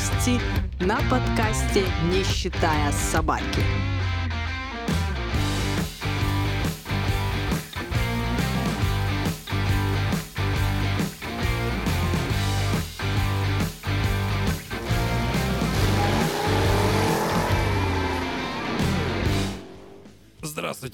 новости на подкасте «Не считая собаки».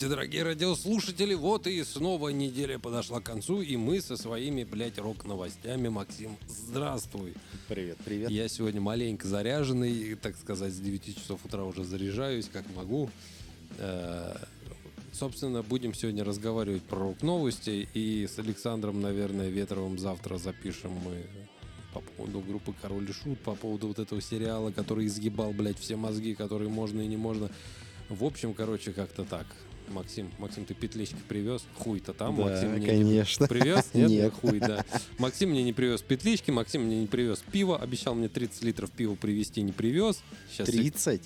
Здравствуйте, дорогие радиослушатели. Вот и снова неделя подошла к концу, и мы со своими, блядь, рок-новостями. Максим, здравствуй. Привет, привет. Я сегодня маленько заряженный, так сказать, с 9 часов утра уже заряжаюсь, как могу. Э, Собственно, будем сегодня разговаривать про рок-новости, и с Александром, наверное, Ветровым завтра запишем мы по поводу группы Король и Шут, по поводу вот этого сериала, который изгибал, блядь, все мозги, которые можно и не можно. В общем, короче, как-то так. Максим, Максим, ты петлички привез? Хуй-то там. Да, Максим мне конечно. Не привез? Нет? Нет. Хуй, да. Максим мне не привез петлички, Максим мне не привез пиво, обещал мне 30 литров пива привезти, не привез. Сейчас 30?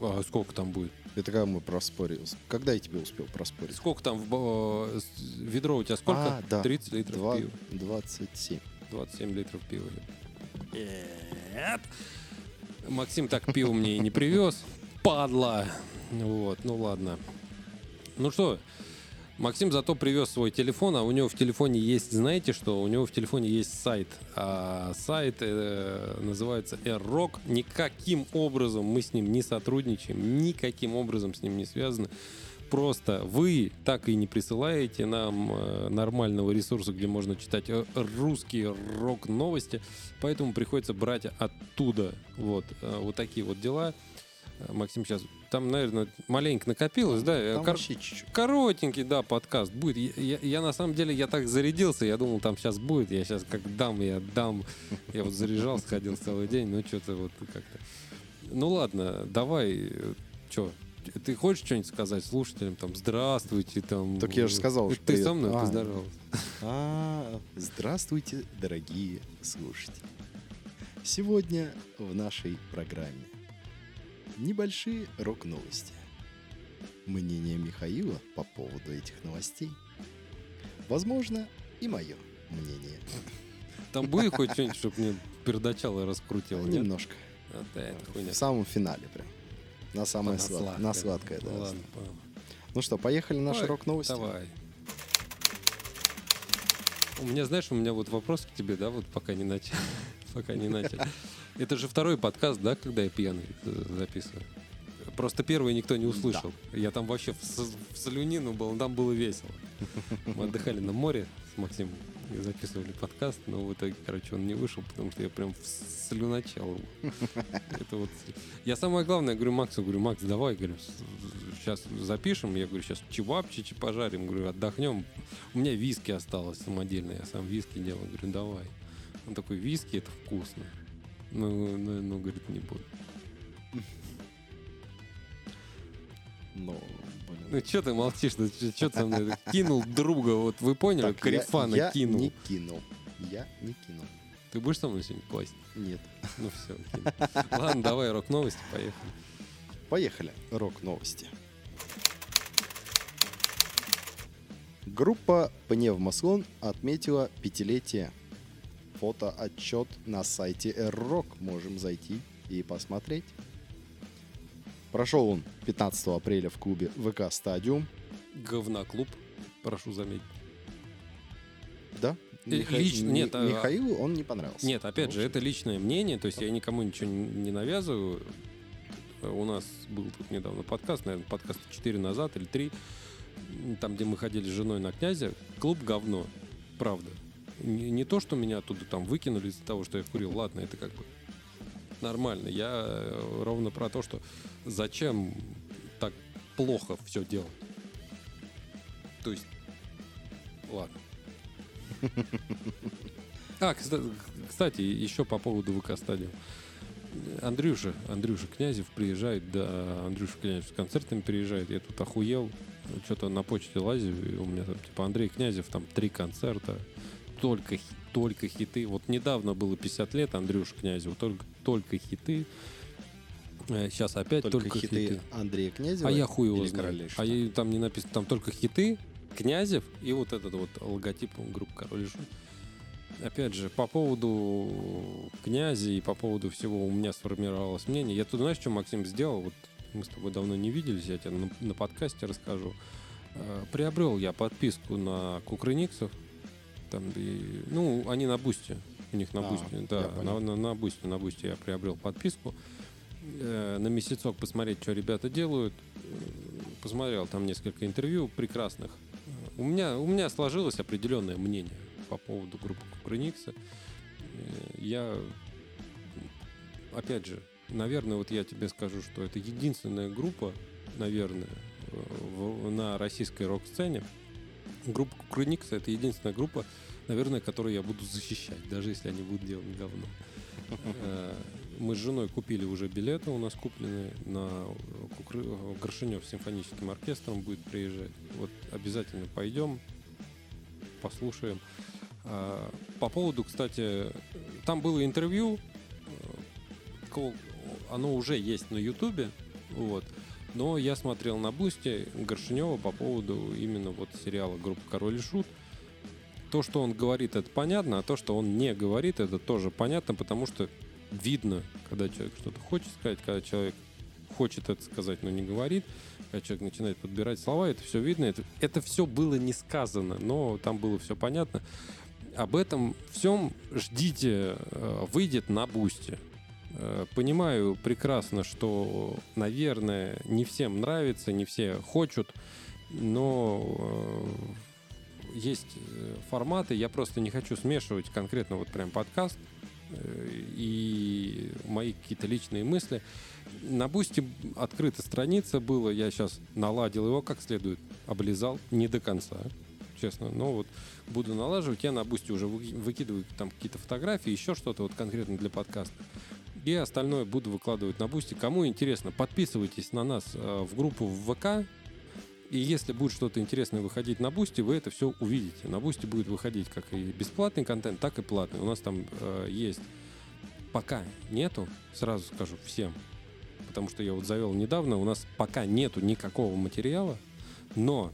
А, сколько там будет? Это как мы проспорили? Когда я тебе успел проспорить? Сколько там в э, ведро у тебя сколько? А, да. 30 литров Два- пива. 27. 27 литров пива. Нет. Максим так пиво мне и не привез. Падла. Вот, ну ладно. Ну что, Максим зато привез свой телефон, а у него в телефоне есть, знаете что? У него в телефоне есть сайт. А сайт э, называется AirRock. Никаким образом мы с ним не сотрудничаем, никаким образом с ним не связаны. Просто вы так и не присылаете нам э, нормального ресурса, где можно читать э, русские рок-новости, поэтому приходится брать оттуда вот, э, вот такие вот дела. Максим сейчас, там, наверное, маленько накопилось, да? Э, Там кор- чуть-чуть. Коротенький, да, подкаст будет. Я, я- я, на самом деле, я так зарядился, я думал, там сейчас будет, я сейчас как дам, я дам. Я вот заряжал, сходил целый день, ну что-то вот как-то. Ну ладно, давай, что, ты хочешь что-нибудь сказать слушателям, там, здравствуйте, там. Так я же сказал, Ты что привет. со мной А. поздоровался. А, здравствуйте, дорогие слушатели. Сегодня в нашей программе небольшие рок-новости. Мнение Михаила по поводу этих новостей. Возможно, и мое мнение. Там будет хоть что-нибудь, чтобы мне пердачало раскрутило? Немножко. А, да, это хуйня. В самом финале прям. На самое сладкое. На сладкое, да. Ну ладно. Ну что, поехали наши рок-новости? Давай. У меня, знаешь, у меня вот вопрос к тебе, да, вот пока не начали. Пока не начали. Это же второй подкаст, да, когда я пьяный э, записываю? Просто первый никто не услышал. Я там вообще в, в солюнину был, там было весело. Мы отдыхали на море с Максимом и записывали подкаст, но в итоге, короче, он не вышел, потому что я прям слюначал. Это вот... Я самое главное, говорю Максу, говорю, Макс, давай, говорю, сейчас запишем, я говорю, сейчас чевапчичи пожарим, говорю, отдохнем. У меня виски осталось самодельное, я сам виски делал, говорю, давай. Он такой, виски, это вкусно. Ну, ну, ну, говорит, не буду. Ну, Ну, блин. что ты молчишь? Ну, что ты мной? Кинул друга, вот вы поняли? Так, я- Карифана я кинул. не кинул. Я не кинул. Ты будешь со мной сегодня класть? Нет. Ну все, Ладно, давай рок-новости, поехали. Поехали. Рок-новости. Группа Пневмослон отметила пятилетие. Фотоотчет на сайте R-Rock. Можем зайти и посмотреть. Прошел он 15 апреля в клубе ВК Стадиум. Говна-клуб, прошу заметить. Да? Э, Миха- лично- нет, а- Михаилу он не понравился. Нет, опять же, общем, это личное мнение, то есть я никому ничего не не навязываю. У нас был тут недавно подкаст, наверное, подкаст 4 назад или 3, там, где мы ходили с женой на князя. Клуб говно, правда. Не, не то, что меня оттуда там выкинули из-за того, что я курил, ладно, это как бы нормально. Я э, ровно про то, что зачем так плохо все делать. То есть, ладно. А, кста- кстати, еще по поводу ВК стадиум. Андрюша, Андрюша Князев приезжает, да, Андрюша Князев с концертами приезжает, я тут охуел, что-то на почте лазил, у меня там, типа, Андрей Князев, там, три концерта, только, только хиты. Вот недавно было 50 лет Андрюша Князеву, только, только хиты. Сейчас опять Только, только, хиты, хиты. Андрея Князева А я хуй его знаю. А я- там не написано, там только хиты, Князев и вот этот вот логотип группы Король Шут. опять же, по поводу князя и по поводу всего у меня сформировалось мнение. Я тут, знаешь, что Максим сделал? Вот мы с тобой давно не виделись, я тебе на, на подкасте расскажу. Э, приобрел я подписку на Кукрыниксов. Там, и, ну, они на Бусте. У них на А, Бусте. Да, на, на, на Бусте, на Бусте я приобрел подписку. Э, на месяцок посмотреть, что ребята делают. Э, Посмотрел там несколько интервью прекрасных. Э, У меня, у меня сложилось определенное мнение по поводу группы Кукрыникса. Э, Я, опять же, наверное, вот я тебе скажу, что это единственная группа, наверное, в- на российской рок-сцене. Группа Кукрыникса — это единственная группа, наверное, которую я буду защищать, даже если они будут делать говно. Э, Мы с женой купили уже билеты, у нас куплены на Кукры... Горшинев с симфоническим оркестром будет приезжать. Вот обязательно пойдем, послушаем. А, По поводу, кстати, там было интервью, э, оно уже есть на Ютубе, вот. Но я смотрел на Бусте Горшинева по поводу именно вот сериала группы Король и Шут. То, что он говорит, это понятно, а то, что он не говорит, это тоже понятно, потому что видно, когда человек что-то хочет сказать, когда человек хочет это сказать, но не говорит, когда человек начинает подбирать слова, это все видно, это, это все было не сказано, но там было все понятно. Об этом всем ждите, э, выйдет на Boosty. Э, Понимаю прекрасно, что, наверное, не всем нравится, не все хочут, но э, есть э, форматы, я просто не хочу смешивать конкретно вот прям подкаст и мои какие-то личные мысли. На Boosty открыта страница была, я сейчас наладил его как следует, облизал не до конца, честно, но вот буду налаживать, я на Boosty уже вы- выкидываю там какие-то фотографии, еще что-то вот конкретно для подкаста. И остальное буду выкладывать на Boosty. Кому интересно, подписывайтесь на нас э, в группу в ВК. И если будет что-то интересное выходить на Boosty, вы это все увидите. На Boosty будет выходить как и бесплатный контент, так и платный. У нас там э, есть пока нету, сразу скажу всем, потому что я вот завел недавно, у нас пока нету никакого материала, но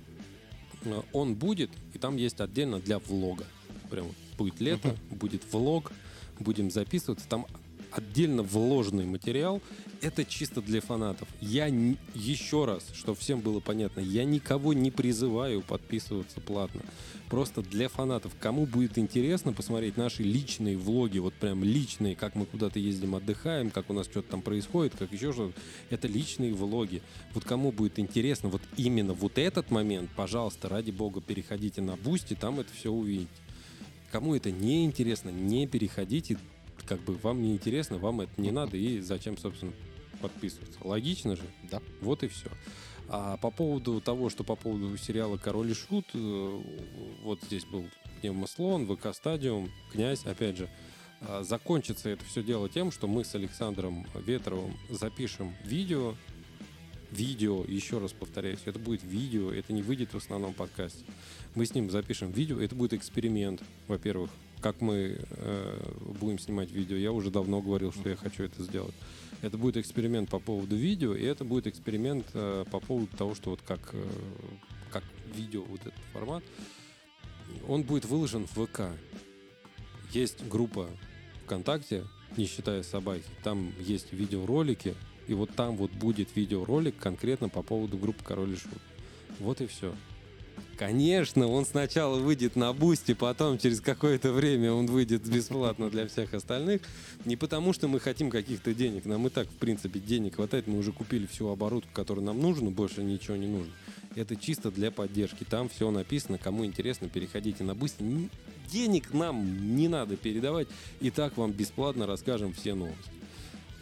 э, он будет, и там есть отдельно для влога. Прям будет лето, будет влог, будем записываться, там отдельно вложенный материал. Это чисто для фанатов. Я н- еще раз, чтобы всем было понятно, я никого не призываю подписываться платно. Просто для фанатов. Кому будет интересно посмотреть наши личные влоги, вот прям личные, как мы куда-то ездим, отдыхаем, как у нас что-то там происходит, как еще что-то. Это личные влоги. Вот кому будет интересно вот именно вот этот момент, пожалуйста, ради бога, переходите на Boosty, там это все увидите. Кому это не интересно, не переходите, как бы вам не интересно, вам это не надо, и зачем, собственно, подписываться. Логично же? Да. Вот и все. А по поводу того, что по поводу сериала «Король и Шут», э, вот здесь был Пневмослон, VK Stadium, Князь, опять же, а, закончится это все дело тем, что мы с Александром Ветровым запишем видео, видео, еще раз повторяюсь, это будет видео, это не выйдет в основном подкасте. Мы с ним запишем видео, это будет эксперимент, во-первых, как мы э, будем снимать видео. Я уже давно говорил, что я хочу это сделать. Это будет эксперимент по поводу видео, и это будет эксперимент э, по поводу того, что вот как, э, как видео, вот этот формат, он будет выложен в ВК. Есть группа ВКонтакте, не считая собаки, там есть видеоролики, и вот там вот будет видеоролик конкретно по поводу группы Король и Шут. Вот и все. Конечно, он сначала выйдет на бусте, потом через какое-то время он выйдет бесплатно для всех остальных. Не потому, что мы хотим каких-то денег. Нам и так, в принципе, денег хватает. Мы уже купили всю оборудку, которая нам нужна, больше ничего не нужно. Это чисто для поддержки. Там все написано. Кому интересно, переходите на бусте. Н- Денег нам не надо передавать. И так вам бесплатно расскажем все новости.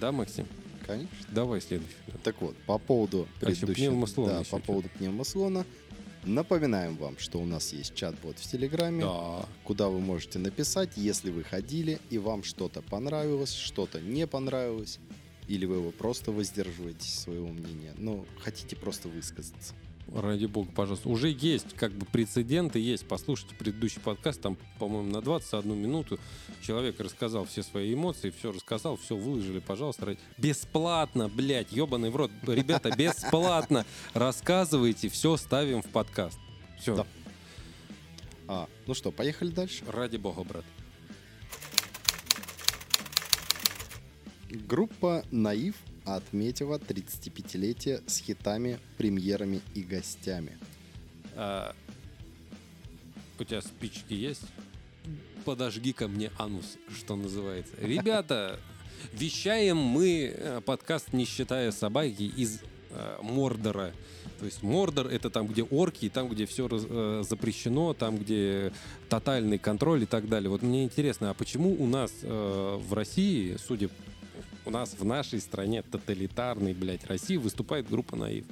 Да, Максим? Конечно. Давай следующий. Так вот, по поводу А еще предыдущего... пневмослона Да, еще по поводу пневмослона. Напоминаем вам, что у нас есть чат-бот в Телеграме, Да. куда вы можете написать, если вы ходили и вам что-то понравилось, что-то не понравилось, или вы его просто воздерживаетесь своего мнения, но хотите просто высказаться ради бога, пожалуйста. Уже есть как бы прецеденты, есть. Послушайте предыдущий подкаст, там, по-моему, на 21 минуту человек рассказал все свои эмоции, все рассказал, все выложили, пожалуйста. Ради... Бесплатно, блядь, ебаный в рот. Ребята, бесплатно рассказывайте, все ставим в подкаст. Все. Да. А, ну что, поехали дальше? Ради бога, брат. Группа «Наив» отметила 35-летие с хитами, премьерами и гостями. А, у тебя спички есть? Подожги ко мне анус, что называется. Ребята, вещаем мы э, подкаст «Не считая собаки» из э, Мордора. То есть Мордор — это там, где орки, и там, где все э, запрещено, там, где тотальный контроль и так далее. Вот мне интересно, а почему у нас э, в России, судя у нас в нашей стране тоталитарной, блядь, России выступает группа «Наив»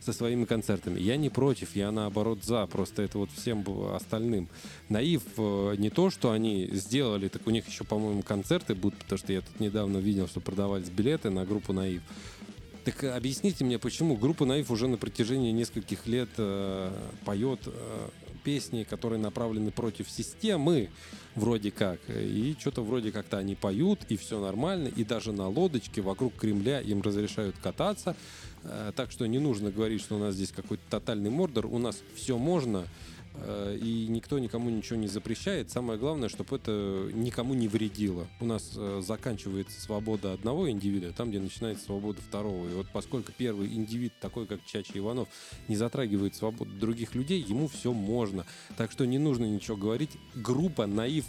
со своими концертами. Я не против, я наоборот за, просто это вот всем остальным. «Наив» э, не то, что они сделали, так у них еще, по-моему, концерты будут, потому что я тут недавно видел, что продавались билеты на группу «Наив». Так объясните мне, почему группа Наив уже на протяжении нескольких лет э, поет э, песни, которые направлены против системы, вроде как. И что-то вроде как-то они поют, и все нормально. И даже на лодочке вокруг Кремля им разрешают кататься. Э, так что не нужно говорить, что у нас здесь какой-то тотальный мордор. У нас все можно. Э, и никто никому ничего не запрещает. Самое главное, чтобы это никому не вредило. У нас э, заканчивается свобода одного индивида, там, где начинается свобода второго. И вот поскольку первый индивид, такой как Чача Иванов, не затрагивает свободу других людей, ему все можно. Так что не нужно ничего говорить. Группа «Наив»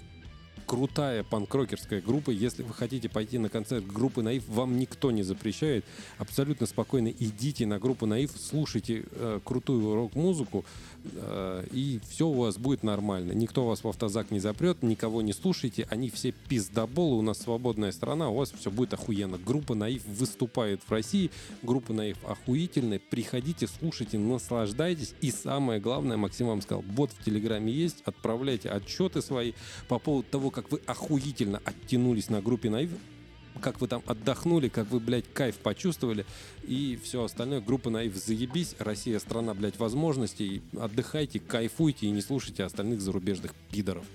крутая панкрокерская группа. Если вы хотите пойти на концерт группы Наив, вам никто не запрещает. Абсолютно спокойно идите на группу Наив, слушайте э, крутую рок-музыку, э, и все у вас будет нормально. Никто вас в автозак не запрет, никого не слушайте. Они все пиздоболы, у нас свободная страна, у вас все будет охуенно. Группа Наив выступает в России, группа Наив охуительная. Приходите, слушайте, наслаждайтесь. И самое главное, Максим вам сказал, бот в Телеграме есть, отправляйте отчеты свои по поводу того, как вы охуительно оттянулись на группе Наив, как вы там отдохнули, как вы, блядь, кайф почувствовали и все остальное. Группа Наив заебись, Россия страна, блядь, возможностей. Отдыхайте, кайфуйте и не слушайте остальных зарубежных пидоров.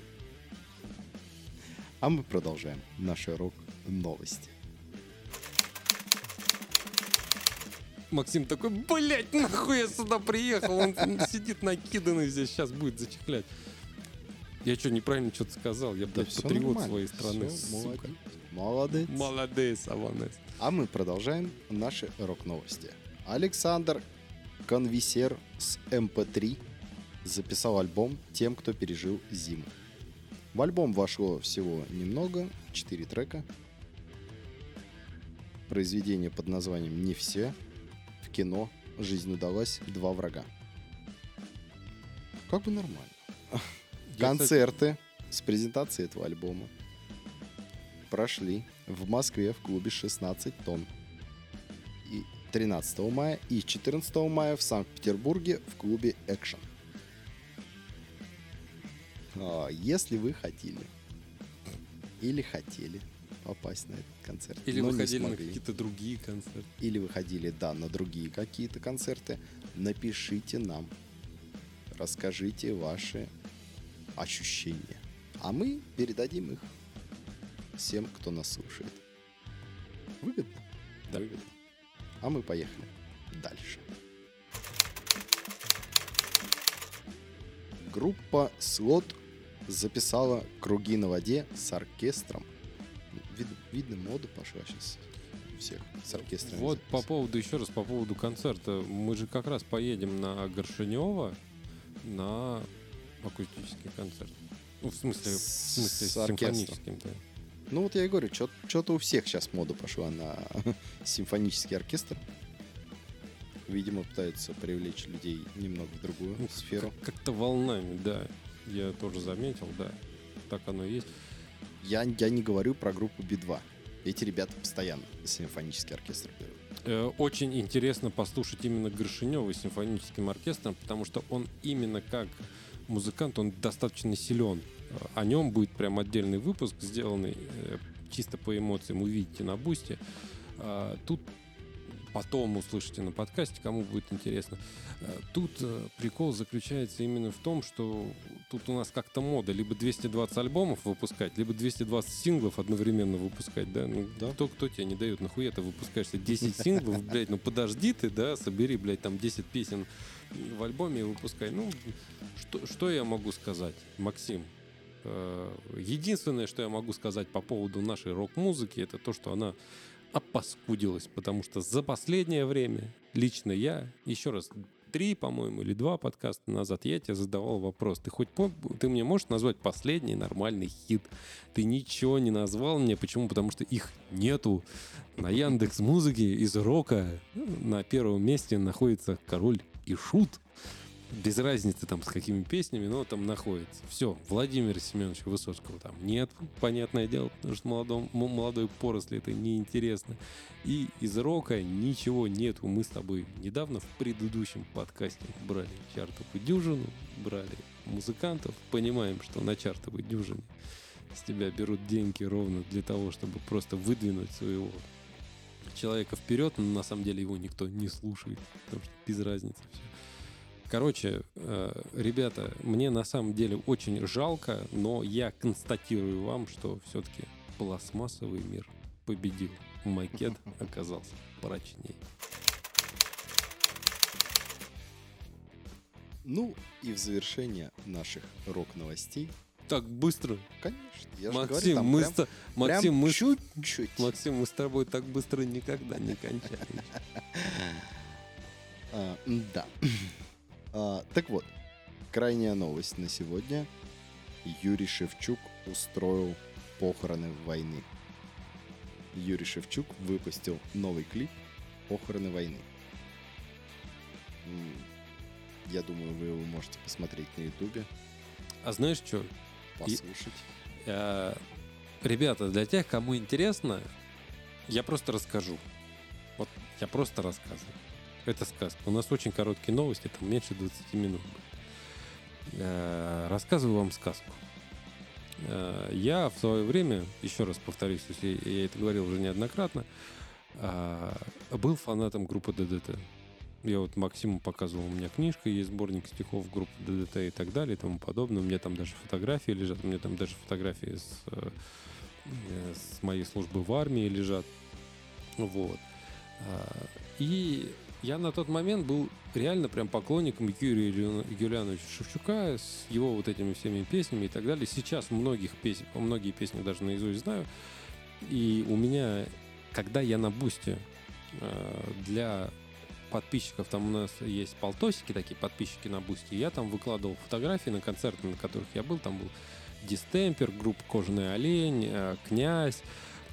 А мы продолжаем наши рок-новости. Максим такой, блядь, нахуй я сюда приехал? Он сидит накиданный здесь, сейчас будет зачехлять. Я что, неправильно что-то сказал? Я, блядь, да патриот своей страны, все, сука. Молодец. Молодец, Аванес. А мы продолжаем наши рок-новости. Александр Конвисер с MP3 записал альбом «Тем, кто пережил зиму». В альбом вошло всего немного, 4 трека. Произведение под названием «Не все», в кино «Жизнь удалась», «Два врага». Как бы нормально концерты с презентацией этого альбома прошли в Москве в клубе 16 тонн. И 13 мая и 14 мая в Санкт-Петербурге в клубе Action. А, если вы хотели или хотели попасть на этот концерт, или вы ходили на какие-то другие концерты, или вы ходили, да, на другие какие-то концерты, напишите нам, расскажите ваши ощущения. А мы передадим их всем, кто нас слушает. Выгодно? Да. Выгодно. А мы поехали дальше. Группа Слот записала круги на воде с оркестром. Вид, видно, мода пошла сейчас всех с оркестром. Вот по поводу, еще раз, по поводу концерта. Мы же как раз поедем на Горшинева на акустический концерт. Ну, в смысле, в смысле с симфоническим, да. Ну вот я и говорю, что-то у всех сейчас мода пошла на симфонический оркестр. Видимо, пытаются привлечь людей немного в другую ну, сферу. Как-то волнами, да. Я тоже заметил, да. Так оно и есть. Я, я не говорю про группу Би-2. Эти ребята постоянно симфонический оркестр берут. Э, очень интересно послушать именно Горшинева симфоническим оркестром, потому что он именно как музыкант, он достаточно силен. О нем будет прям отдельный выпуск сделанный э, чисто по эмоциям, увидите на бусте. А, тут потом услышите на подкасте, кому будет интересно. Э, тут э, прикол заключается именно в том, что тут у нас как-то мода либо 220 альбомов выпускать, либо 220 синглов одновременно выпускать, да? Ну, да. кто, кто тебе не дает, нахуя ты выпускаешься 10 синглов, блядь, ну подожди ты, да, собери, блядь, там 10 песен в альбоме выпускай. Ну, что, что я могу сказать, Максим? Э, единственное, что я могу сказать по поводу нашей рок-музыки, это то, что она опаскудилась, потому что за последнее время лично я, еще раз, три, по-моему, или два подкаста назад я тебе задавал вопрос. Ты хоть пом- ты мне можешь назвать последний нормальный хит? Ты ничего не назвал мне. Почему? Потому что их нету. На Яндекс Музыке из рока на первом месте находится Король и Шут. Без разницы там с какими песнями, но там находится. Все, Владимира Семеновича Высоцкого там нет, понятное дело, потому что молодом, молодой поросли это неинтересно. И из рока ничего нету. Мы с тобой недавно в предыдущем подкасте брали чартовую дюжину, брали музыкантов, понимаем, что на чартовой дюжине с тебя берут деньги ровно для того, чтобы просто выдвинуть своего человека вперед, но на самом деле его никто не слушает, потому что без разницы все. Короче, э, ребята, мне на самом деле очень жалко, но я констатирую вам, что все-таки пластмассовый мир победил. Макет оказался прочнее. Ну и в завершение наших рок-новостей, Так быстро. конечно, я же Максим, говорю, там мы прям- с то- прям Максим, мы чуть-чуть. Максим, мы с тобой так быстро никогда не кончаем. А, да. А, так вот, крайняя новость на сегодня. Юрий Шевчук устроил похороны войны. Юрий Шевчук выпустил новый клип «Похороны войны». Я думаю, вы его можете посмотреть на ютубе, А знаешь что? Послушать. Э, Ребята, для тех, кому интересно, я просто расскажу. Вот я просто рассказываю. Это сказка. У нас очень короткие новости, там меньше 20 минут. Э, Рассказываю вам сказку. Э, Я в свое время, еще раз повторюсь, если я это говорил уже неоднократно, э, был фанатом группы ДДТ. Я вот Максиму показывал, у меня книжка, есть сборник стихов группы ДДТ и так далее и тому подобное. У меня там даже фотографии лежат, у меня там даже фотографии с, э, с моей службы в армии лежат. Вот. А, И я на тот момент был реально прям поклонником Юрия Юлиановича Шевчука с его вот этими всеми песнями и так далее. Сейчас многих песен, многие песни даже наизусть знаю. И у меня, когда я на бусте э, для подписчиков, там у нас есть полтосики, такие подписчики на бусте, я там выкладывал фотографии на концерты, на которых я был, там был Дистемпер, группа Кожаный олень, э, Князь,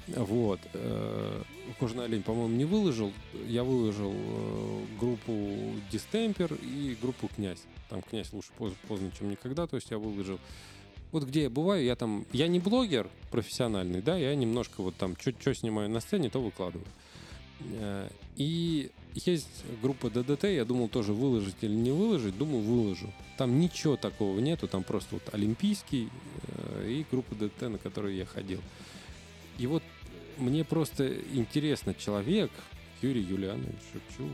вот. э, Кожаный олень, по-моему, не выложил. Я выложил э, группу Дистемпер и группу Князь. Там Князь лучше поз- поздно, чем никогда. То есть я выложил. Вот где я бываю, я там... Я не блогер профессиональный, да, я немножко вот там что снимаю на сцене, то выкладываю. Э, И есть группа ДДТ, я думал тоже выложить или не выложить, думаю выложу. Там ничего такого нету, там просто вот Олимпийский э, и группа ДДТ, на которую я ходил. И вот мне просто интересно, человек, Юрий Юлианович Шевчук,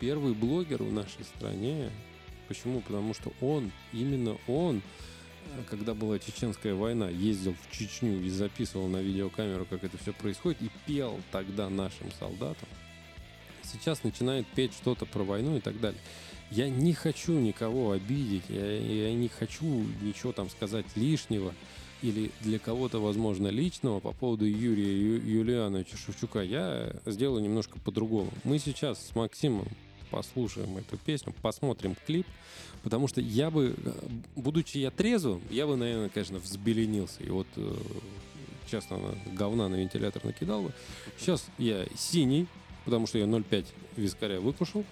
первый блогер в нашей стране. Почему? Потому что он, именно он, когда была чеченская война, ездил в Чечню и записывал на видеокамеру, как это все происходит, и пел тогда нашим солдатам. Сейчас начинает петь что-то про войну и так далее. Я не хочу никого обидеть, я, я не хочу ничего там сказать лишнего или для кого-то, возможно, личного по поводу Юрия Ю- Юлиановича Шевчука. Я сделаю немножко по-другому. Мы сейчас с Максимом послушаем эту песню, посмотрим клип, потому что я бы, э, будучи я трезвым, я бы, наверное, конечно, взбеленился. И вот э, честно, на- говна на вентилятор накидал бы. Сейчас я синий, потому что я 0,5 вискаря выкушал.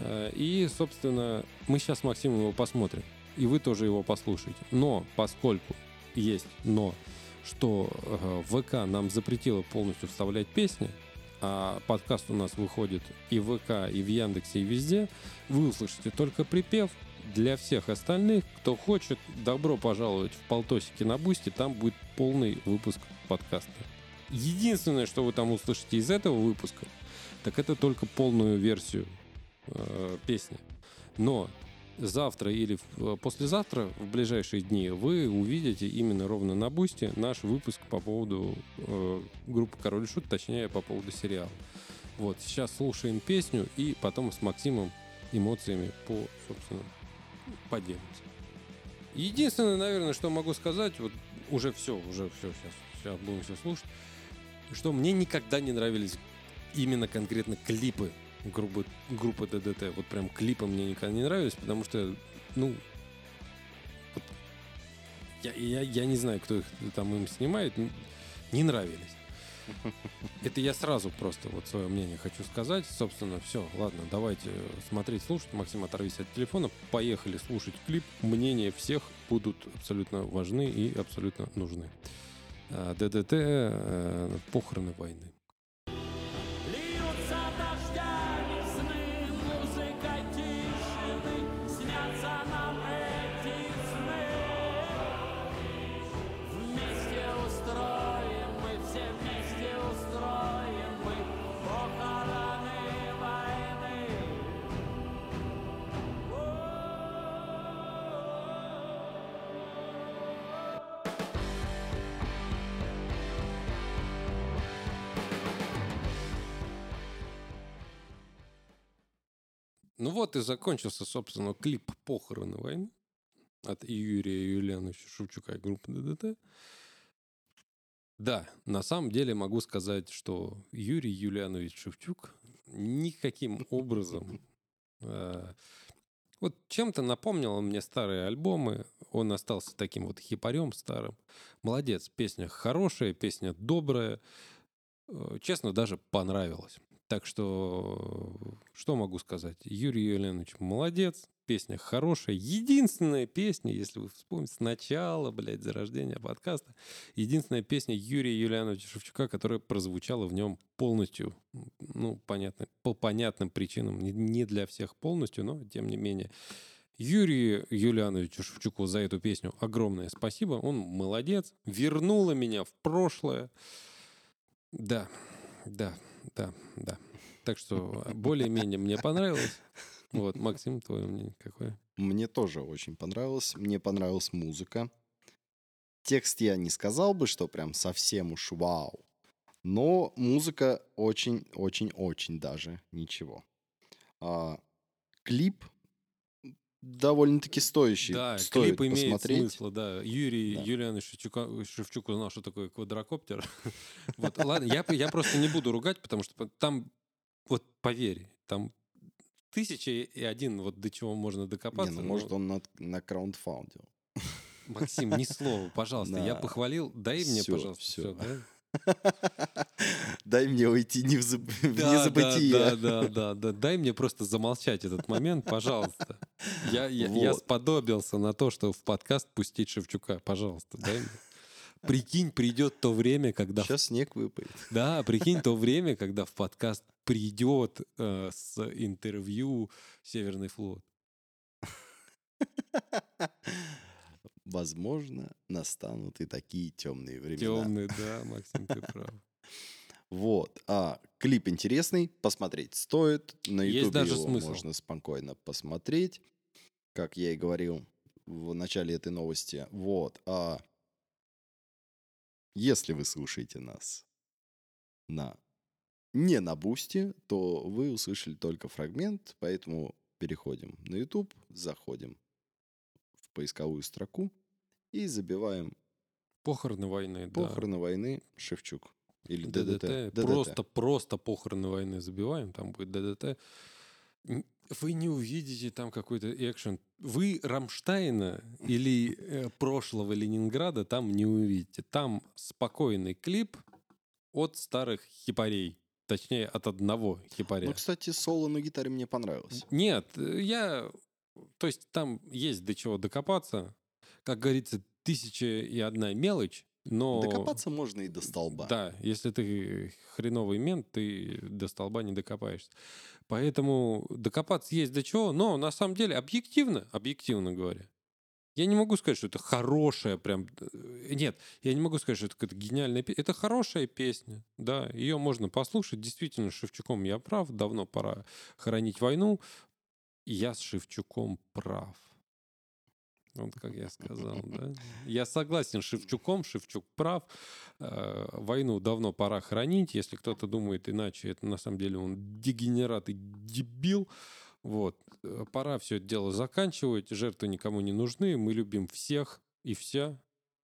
Э, И, собственно, мы сейчас Максимом его посмотрим. И вы тоже его послушаете. Но поскольку есть но, что ВК нам запретило полностью вставлять песни, а подкаст у нас выходит и в ВК, и в Яндексе, и везде, вы услышите только припев. Для всех остальных, кто хочет, добро пожаловать в полтосики на Boosty, там будет полный выпуск подкаста. Единственное, что вы там услышите из этого выпуска, так это только полную версию э, песни. Но завтра или э, послезавтра, в ближайшие дни, вы увидите именно ровно на Бусте наш выпуск по поводу э, группы Король Шут, точнее, по поводу сериала. Вот, сейчас слушаем песню и потом с Максимом эмоциями по, собственно, поделимся. Единственное, наверное, что могу сказать, вот уже все, уже все, сейчас, сейчас будем все слушать. что мне никогда не нравились именно конкретно клипы группы, группы ДДТ. Вот прям клипы мне никогда не нравились, потому что, ну, вот я, я, я не знаю, кто их там им снимает, не нравились. Это я сразу просто вот свое мнение хочу сказать. Собственно, все, ладно, давайте смотреть, слушать. Максим, оторвись от телефона. Поехали слушать клип. Мнения всех будут абсолютно важны и абсолютно нужны. А, ДДТ э, похороны войны. Ну вот и закончился, собственно, клип «Похороны войны» от Юрия Юлиановича Шевчука и группы ДДТ. Да, на самом деле могу сказать, что Юрий Юлианович Шевчук никаким образом... э, Вот чем-то напомнил он мне старые альбомы. Он остался таким вот хипарем старым. Молодец, песня хорошая, песня добрая. Э, Честно, даже понравилась. Так что, что могу сказать? Юрий Юлианович молодец, песня хорошая. Единственная песня, если вы вспомните, с начала, блядь, зарождения подкаста, единственная песня Юрия Юлиановича Шевчука, которая прозвучала в нем полностью, ну, понятно, по понятным причинам, не для всех полностью, но тем не менее. Юрию Юлиановичу Шевчуку за эту песню огромное спасибо. Он молодец, вернула меня в прошлое. Да, да, да, да. Так что а, более-менее мне понравилось. Вот, Максим, твое мнение какое? Мне тоже очень понравилось. Мне понравилась музыка. Текст я не сказал бы, что прям совсем уж вау. Но музыка очень-очень-очень даже ничего. А, клип довольно-таки стоящий. Да, Стоит клип имеет посмотреть. смысл, да. Юрий Да. Юлианович Шевчук узнал, что такое квадрокоптер. Вот, ладно, я, я просто не буду ругать, потому что там, вот поверь, там тысяча и один вот до чего можно Не, докопаться. ну, но- может, он на, на краундфаундил. Максим, ни слова, пожалуйста. Я Да. похвалил. Дай мне, Всё, пожалуйста, всё. всё, да? Дай мне уйти не в, заб- в Да, незабытие. Да, да, да, да. Дай мне просто замолчать этот момент, пожалуйста. Я, я, я Вот. сподобился на то, что в подкаст пустить Шевчука. Пожалуйста, дай мне. Прикинь, придет то время, когда... Сейчас снег выпадет. Да, прикинь, то время, когда в подкаст придет э, с интервью Северный флот. Возможно, настанут и такие темные времена. Темный, да, Максим, ты прав. Вот. А клип интересный, посмотреть стоит. На Есть ютубе даже его смысл. можно спокойно посмотреть. Как я и говорил в начале этой новости. Вот. А если вы слушаете нас на не на бусте, то вы услышали только фрагмент, поэтому переходим на YouTube, заходим в поисковую строку и забиваем Похороны войны, да. похороны войны Шевчук. Или ДДТ. ДДТ. Просто, просто похороны войны забиваем, там будет ДДТ. Вы не увидите там какой-то экшен. Вы Рамштайна или э, прошлого Ленинграда там не увидите. Там спокойный клип от старых хипарей. Точнее, от одного хипаря. Ну, кстати, соло на гитаре мне понравилось. Нет, э, я... То есть там есть до чего докопаться. Как говорится, тысяча и одна мелочь, но... Докопаться можно и до столба. Да, если ты хреновый мент, ты до столба не докопаешься. Поэтому докопаться есть до чего, но на самом деле объективно, объективно говоря, я не могу сказать, что это хорошая прям... э, Нет, я не могу сказать, что это какая-то гениальная песня. Это хорошая песня, да, ее можно послушать. Действительно, с Шевчуком я прав, давно пора хоронить войну. Я с Шевчуком прав. Вот как я сказал, да. Я согласен с Шевчуком, Шевчук прав. Э, Войну давно пора хранить. Если кто-то думает иначе, это на самом деле он дегенерат и дебил. Вот. Э, Пора все это дело заканчивать. Жертвы никому не нужны. Мы любим всех и вся.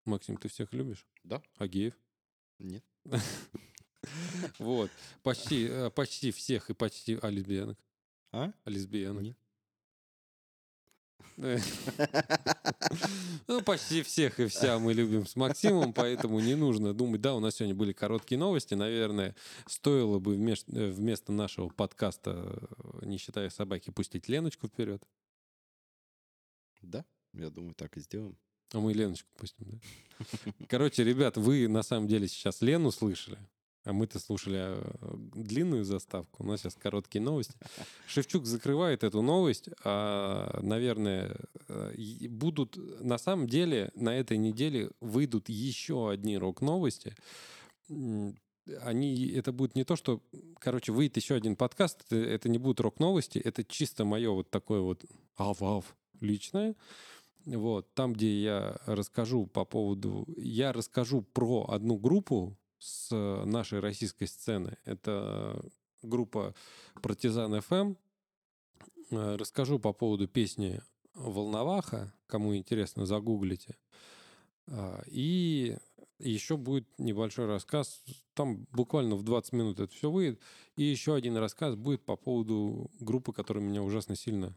Максим, ты всех любишь? Да? Агеев? Нет. Вот. Почти, э, почти всех и почти... А лесбиянок? А? А лесбиянок? Нет. Ну, почти всех и вся мы любим с Максимом, поэтому не нужно думать. Да, у нас сегодня были короткие новости. Наверное, стоило бы вместо нашего подкаста, э, не считая собаки, пустить Леночку вперед. Да, я думаю, так и сделаем. А мы Леночку пустим, да? Короче, ребят, вы на самом деле сейчас Лену слышали, а мы-то слушали э, длинную заставку. У нас сейчас короткие новости. Шевчук закрывает эту новость. А, наверное, э, будут... На самом деле, на этой неделе выйдут еще одни рок-новости. Они, это будет не то, что... Короче, выйдет еще один подкаст. Это, это не будут рок-новости. Это чисто мое вот такое вот ав-ав личное. Вот, там, где я расскажу по поводу... Я расскажу про одну группу с нашей российской сцены. Это группа Партизан FM. Э, Расскажу по поводу песни Волноваха. Кому интересно, загуглите. А, И еще будет небольшой рассказ. Там буквально в 20 минут это все выйдет. И еще один рассказ будет по поводу группы, которая меня ужасно сильно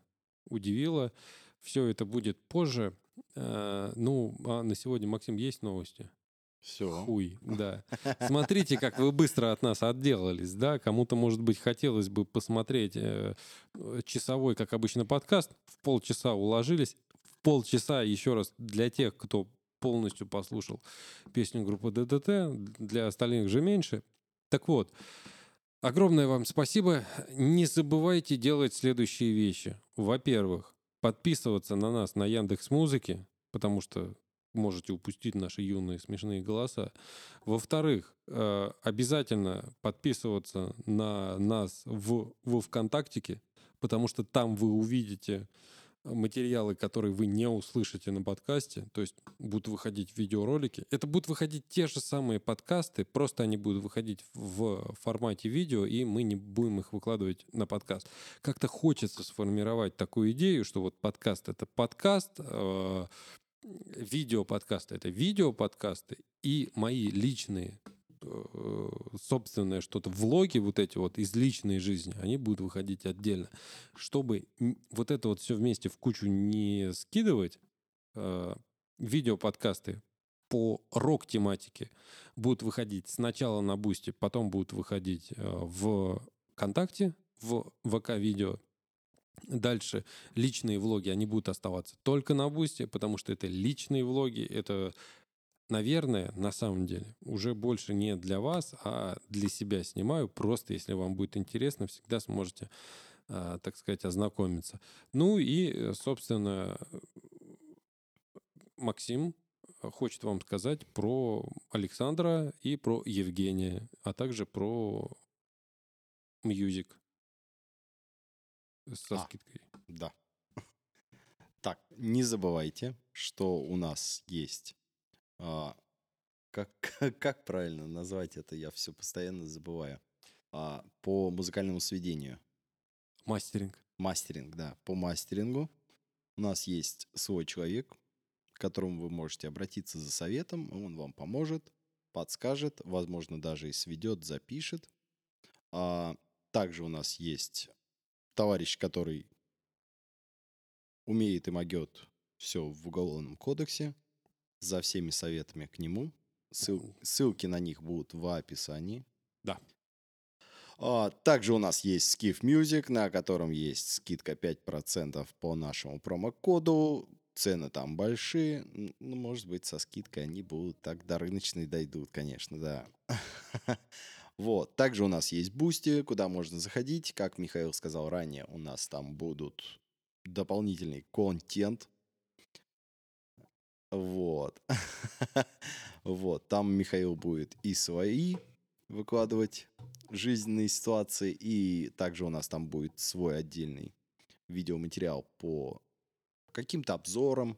удивила. Все это будет позже. Э, Ну, а на сегодня, Максим, есть новости? Все. Хуй, да. Смотрите, как вы быстро от нас отделались, да? Кому-то, может быть, хотелось бы посмотреть э, часовой, как обычно, подкаст. В полчаса уложились. В полчаса, еще раз, для тех, кто полностью послушал песню группы ДДТ, для остальных же меньше. Так вот, огромное вам спасибо. Не забывайте делать следующие вещи. Во-первых, подписываться на нас на Яндекс Музыке, потому что можете упустить наши юные смешные голоса. Во-вторых, э, обязательно подписываться на нас в, в ВКонтактике, потому что там вы увидите материалы, которые вы не услышите на подкасте, то есть будут выходить видеоролики. Это будут выходить те же самые подкасты, просто они будут выходить в формате видео, и мы не будем их выкладывать на подкаст. Как-то хочется сформировать такую идею, что вот подкаст — это подкаст, э, видео-подкасты — это видео-подкасты, и мои личные э, собственное что-то, влоги вот эти вот из личной жизни, они будут выходить отдельно. Чтобы вот это вот все вместе в кучу не скидывать, э, видеоподкасты по рок-тематике будут выходить сначала на Boosty, потом будут выходить э, в ВКонтакте, в ВК-видео. Дальше личные влоги, они будут оставаться только на Boosty, потому что это личные влоги, это наверное, на самом деле, уже больше не для вас, а для себя снимаю. Просто, если вам будет интересно, всегда сможете, а, так сказать, ознакомиться. Ну и, собственно, Максим хочет вам сказать про Александра и про Евгения, а также про Music со А. скидкой. Да. Так, не забывайте, что у нас есть... а, как, как правильно назвать это, я все постоянно забываю. А, по музыкальному сведению. Мастеринг. Мастеринг, да. По мастерингу у нас есть свой человек, к которому вы можете обратиться за советом. Он вам поможет, подскажет, возможно, даже и сведет, запишет. А, также у нас есть товарищ, который умеет и могет все в Уголовном кодексе. За всеми советами к нему. Ссыл- ссылки на них будут в описании. Да. А, также у нас есть Skiff Music, на котором есть скидка 5% по нашему промокоду. Цены там большие. Ну, может быть, со скидкой они будут так до рыночной дойдут, конечно, да. Вот. Также у нас есть Boosty, куда можно заходить. Как Михаил сказал ранее, у нас там будут дополнительный контент. Вот. Вот. Там Михаил будет и свои выкладывать жизненные ситуации, и также у нас там будет свой отдельный видеоматериал по каким-то обзорам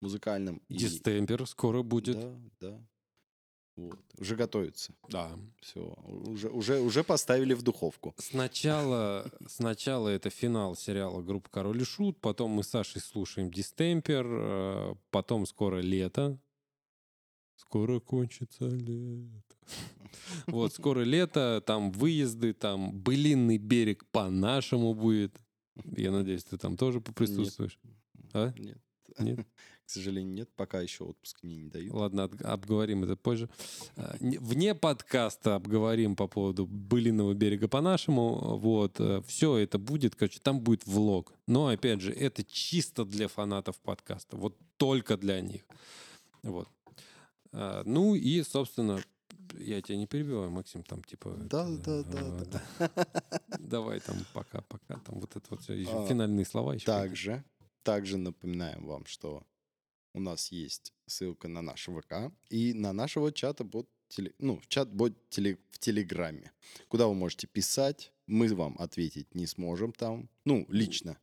музыкальным. и- Distemper скоро будет. Да, да. Вот. Уже готовится. да. Все. Уже, уже, уже поставили в духовку. Сначала, сначала это финал сериала «Группа Король и Шут», потом мы с Сашей слушаем «Дистемпер», э, потом скоро «Лето», Скоро кончится лето. Вот, скоро лето, там выезды, там былинный берег по-нашему будет. Я надеюсь, ты там тоже поприсутствуешь. А? Нет. Нет? К сожалению, нет. Пока еще отпуск мне не дают. Ладно, от- обговорим это позже. Не- Вне подкаста обговорим по поводу былиного берега по-нашему. Вот, все это будет, короче, там будет влог. Но, опять же, это чисто для фанатов подкаста. Вот только для них. Вот. А, Ну и, собственно, я тебя не перебиваю, Максим, там типа... Да, это, да, да, а, Давай там пока-пока, там вот это вот все, А, финальные слова еще. Также, также напоминаем вам, что у нас есть ссылка на наш ВК и на нашего чата бот теле, ну, в чат-бот теле, в Телеграме, куда вы можете писать. Мы вам ответить не сможем там. Ну, лично.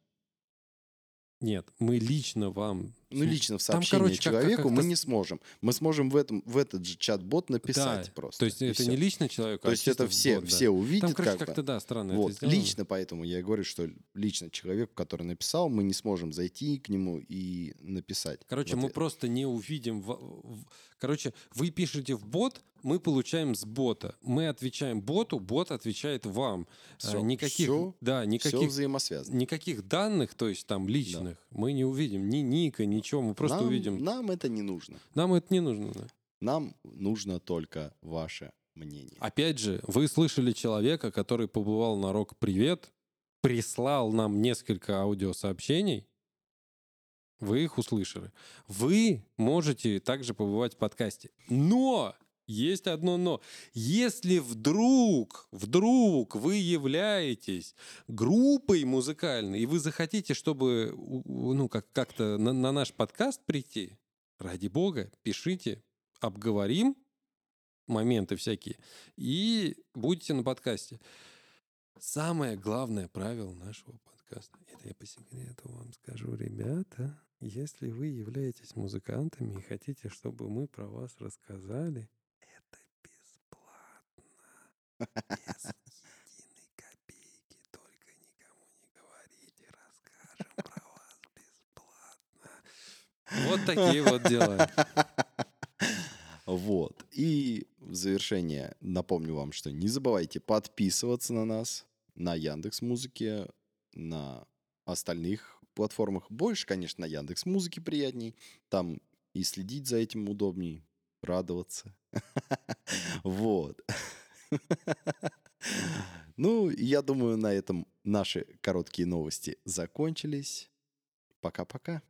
Нет, мы лично вам... Ну, лично в Там, сообщение короче, как- как- человеку мы не сможем. Мы сможем в, этом, в этот же чат-бот написать Да, просто. То есть это всё. не лично человеку, То а есть чисто это все, бот, да. все увидят, Там, короче, как как-то, да, странно Вот, это сделано. лично поэтому я и говорю, что лично человеку, который написал, мы не сможем зайти к нему и написать. Короче, мы просто не увидим... в- в- Короче, вы пишете в бот, мы получаем с бота. Мы отвечаем боту, бот отвечает вам. А, Всё, никаких, всё- да, Все никаких, взаимосвязано. никаких данных, то есть там личных, мы не увидим. Ни ника, ничего, мы просто нам, увидим. Нам это не нужно. Нам это не нужно. да. Нам нужно только ваше мнение. Опять же, вы слышали человека, который побывал на Рок Привет, прислал нам несколько аудиосообщений. Вы их услышали. Вы можете также побывать в подкасте. Но есть одно но. Если вдруг, вдруг вы являетесь группой музыкальной, и вы захотите, чтобы ну, как- как-то на, на наш подкаст прийти, ради бога, пишите, обговорим моменты всякие, и будете на подкасте. Самое главное правило нашего подкаста, это я по секрету вам скажу, ребята, если вы являетесь музыкантами и хотите, чтобы мы про вас рассказали, без единой копейки, только никому не говорите, расскажем про вас бесплатно. Вот такие вот дела. Вот. И в завершение напомню вам, что не забывайте подписываться на нас на Яндекс Музыке, на остальных платформах. Больше, конечно, на Яндекс Музыке приятней. Там и следить за этим удобней, радоваться. Вот. Ну, я думаю, на этом наши короткие новости закончились. Пока-пока.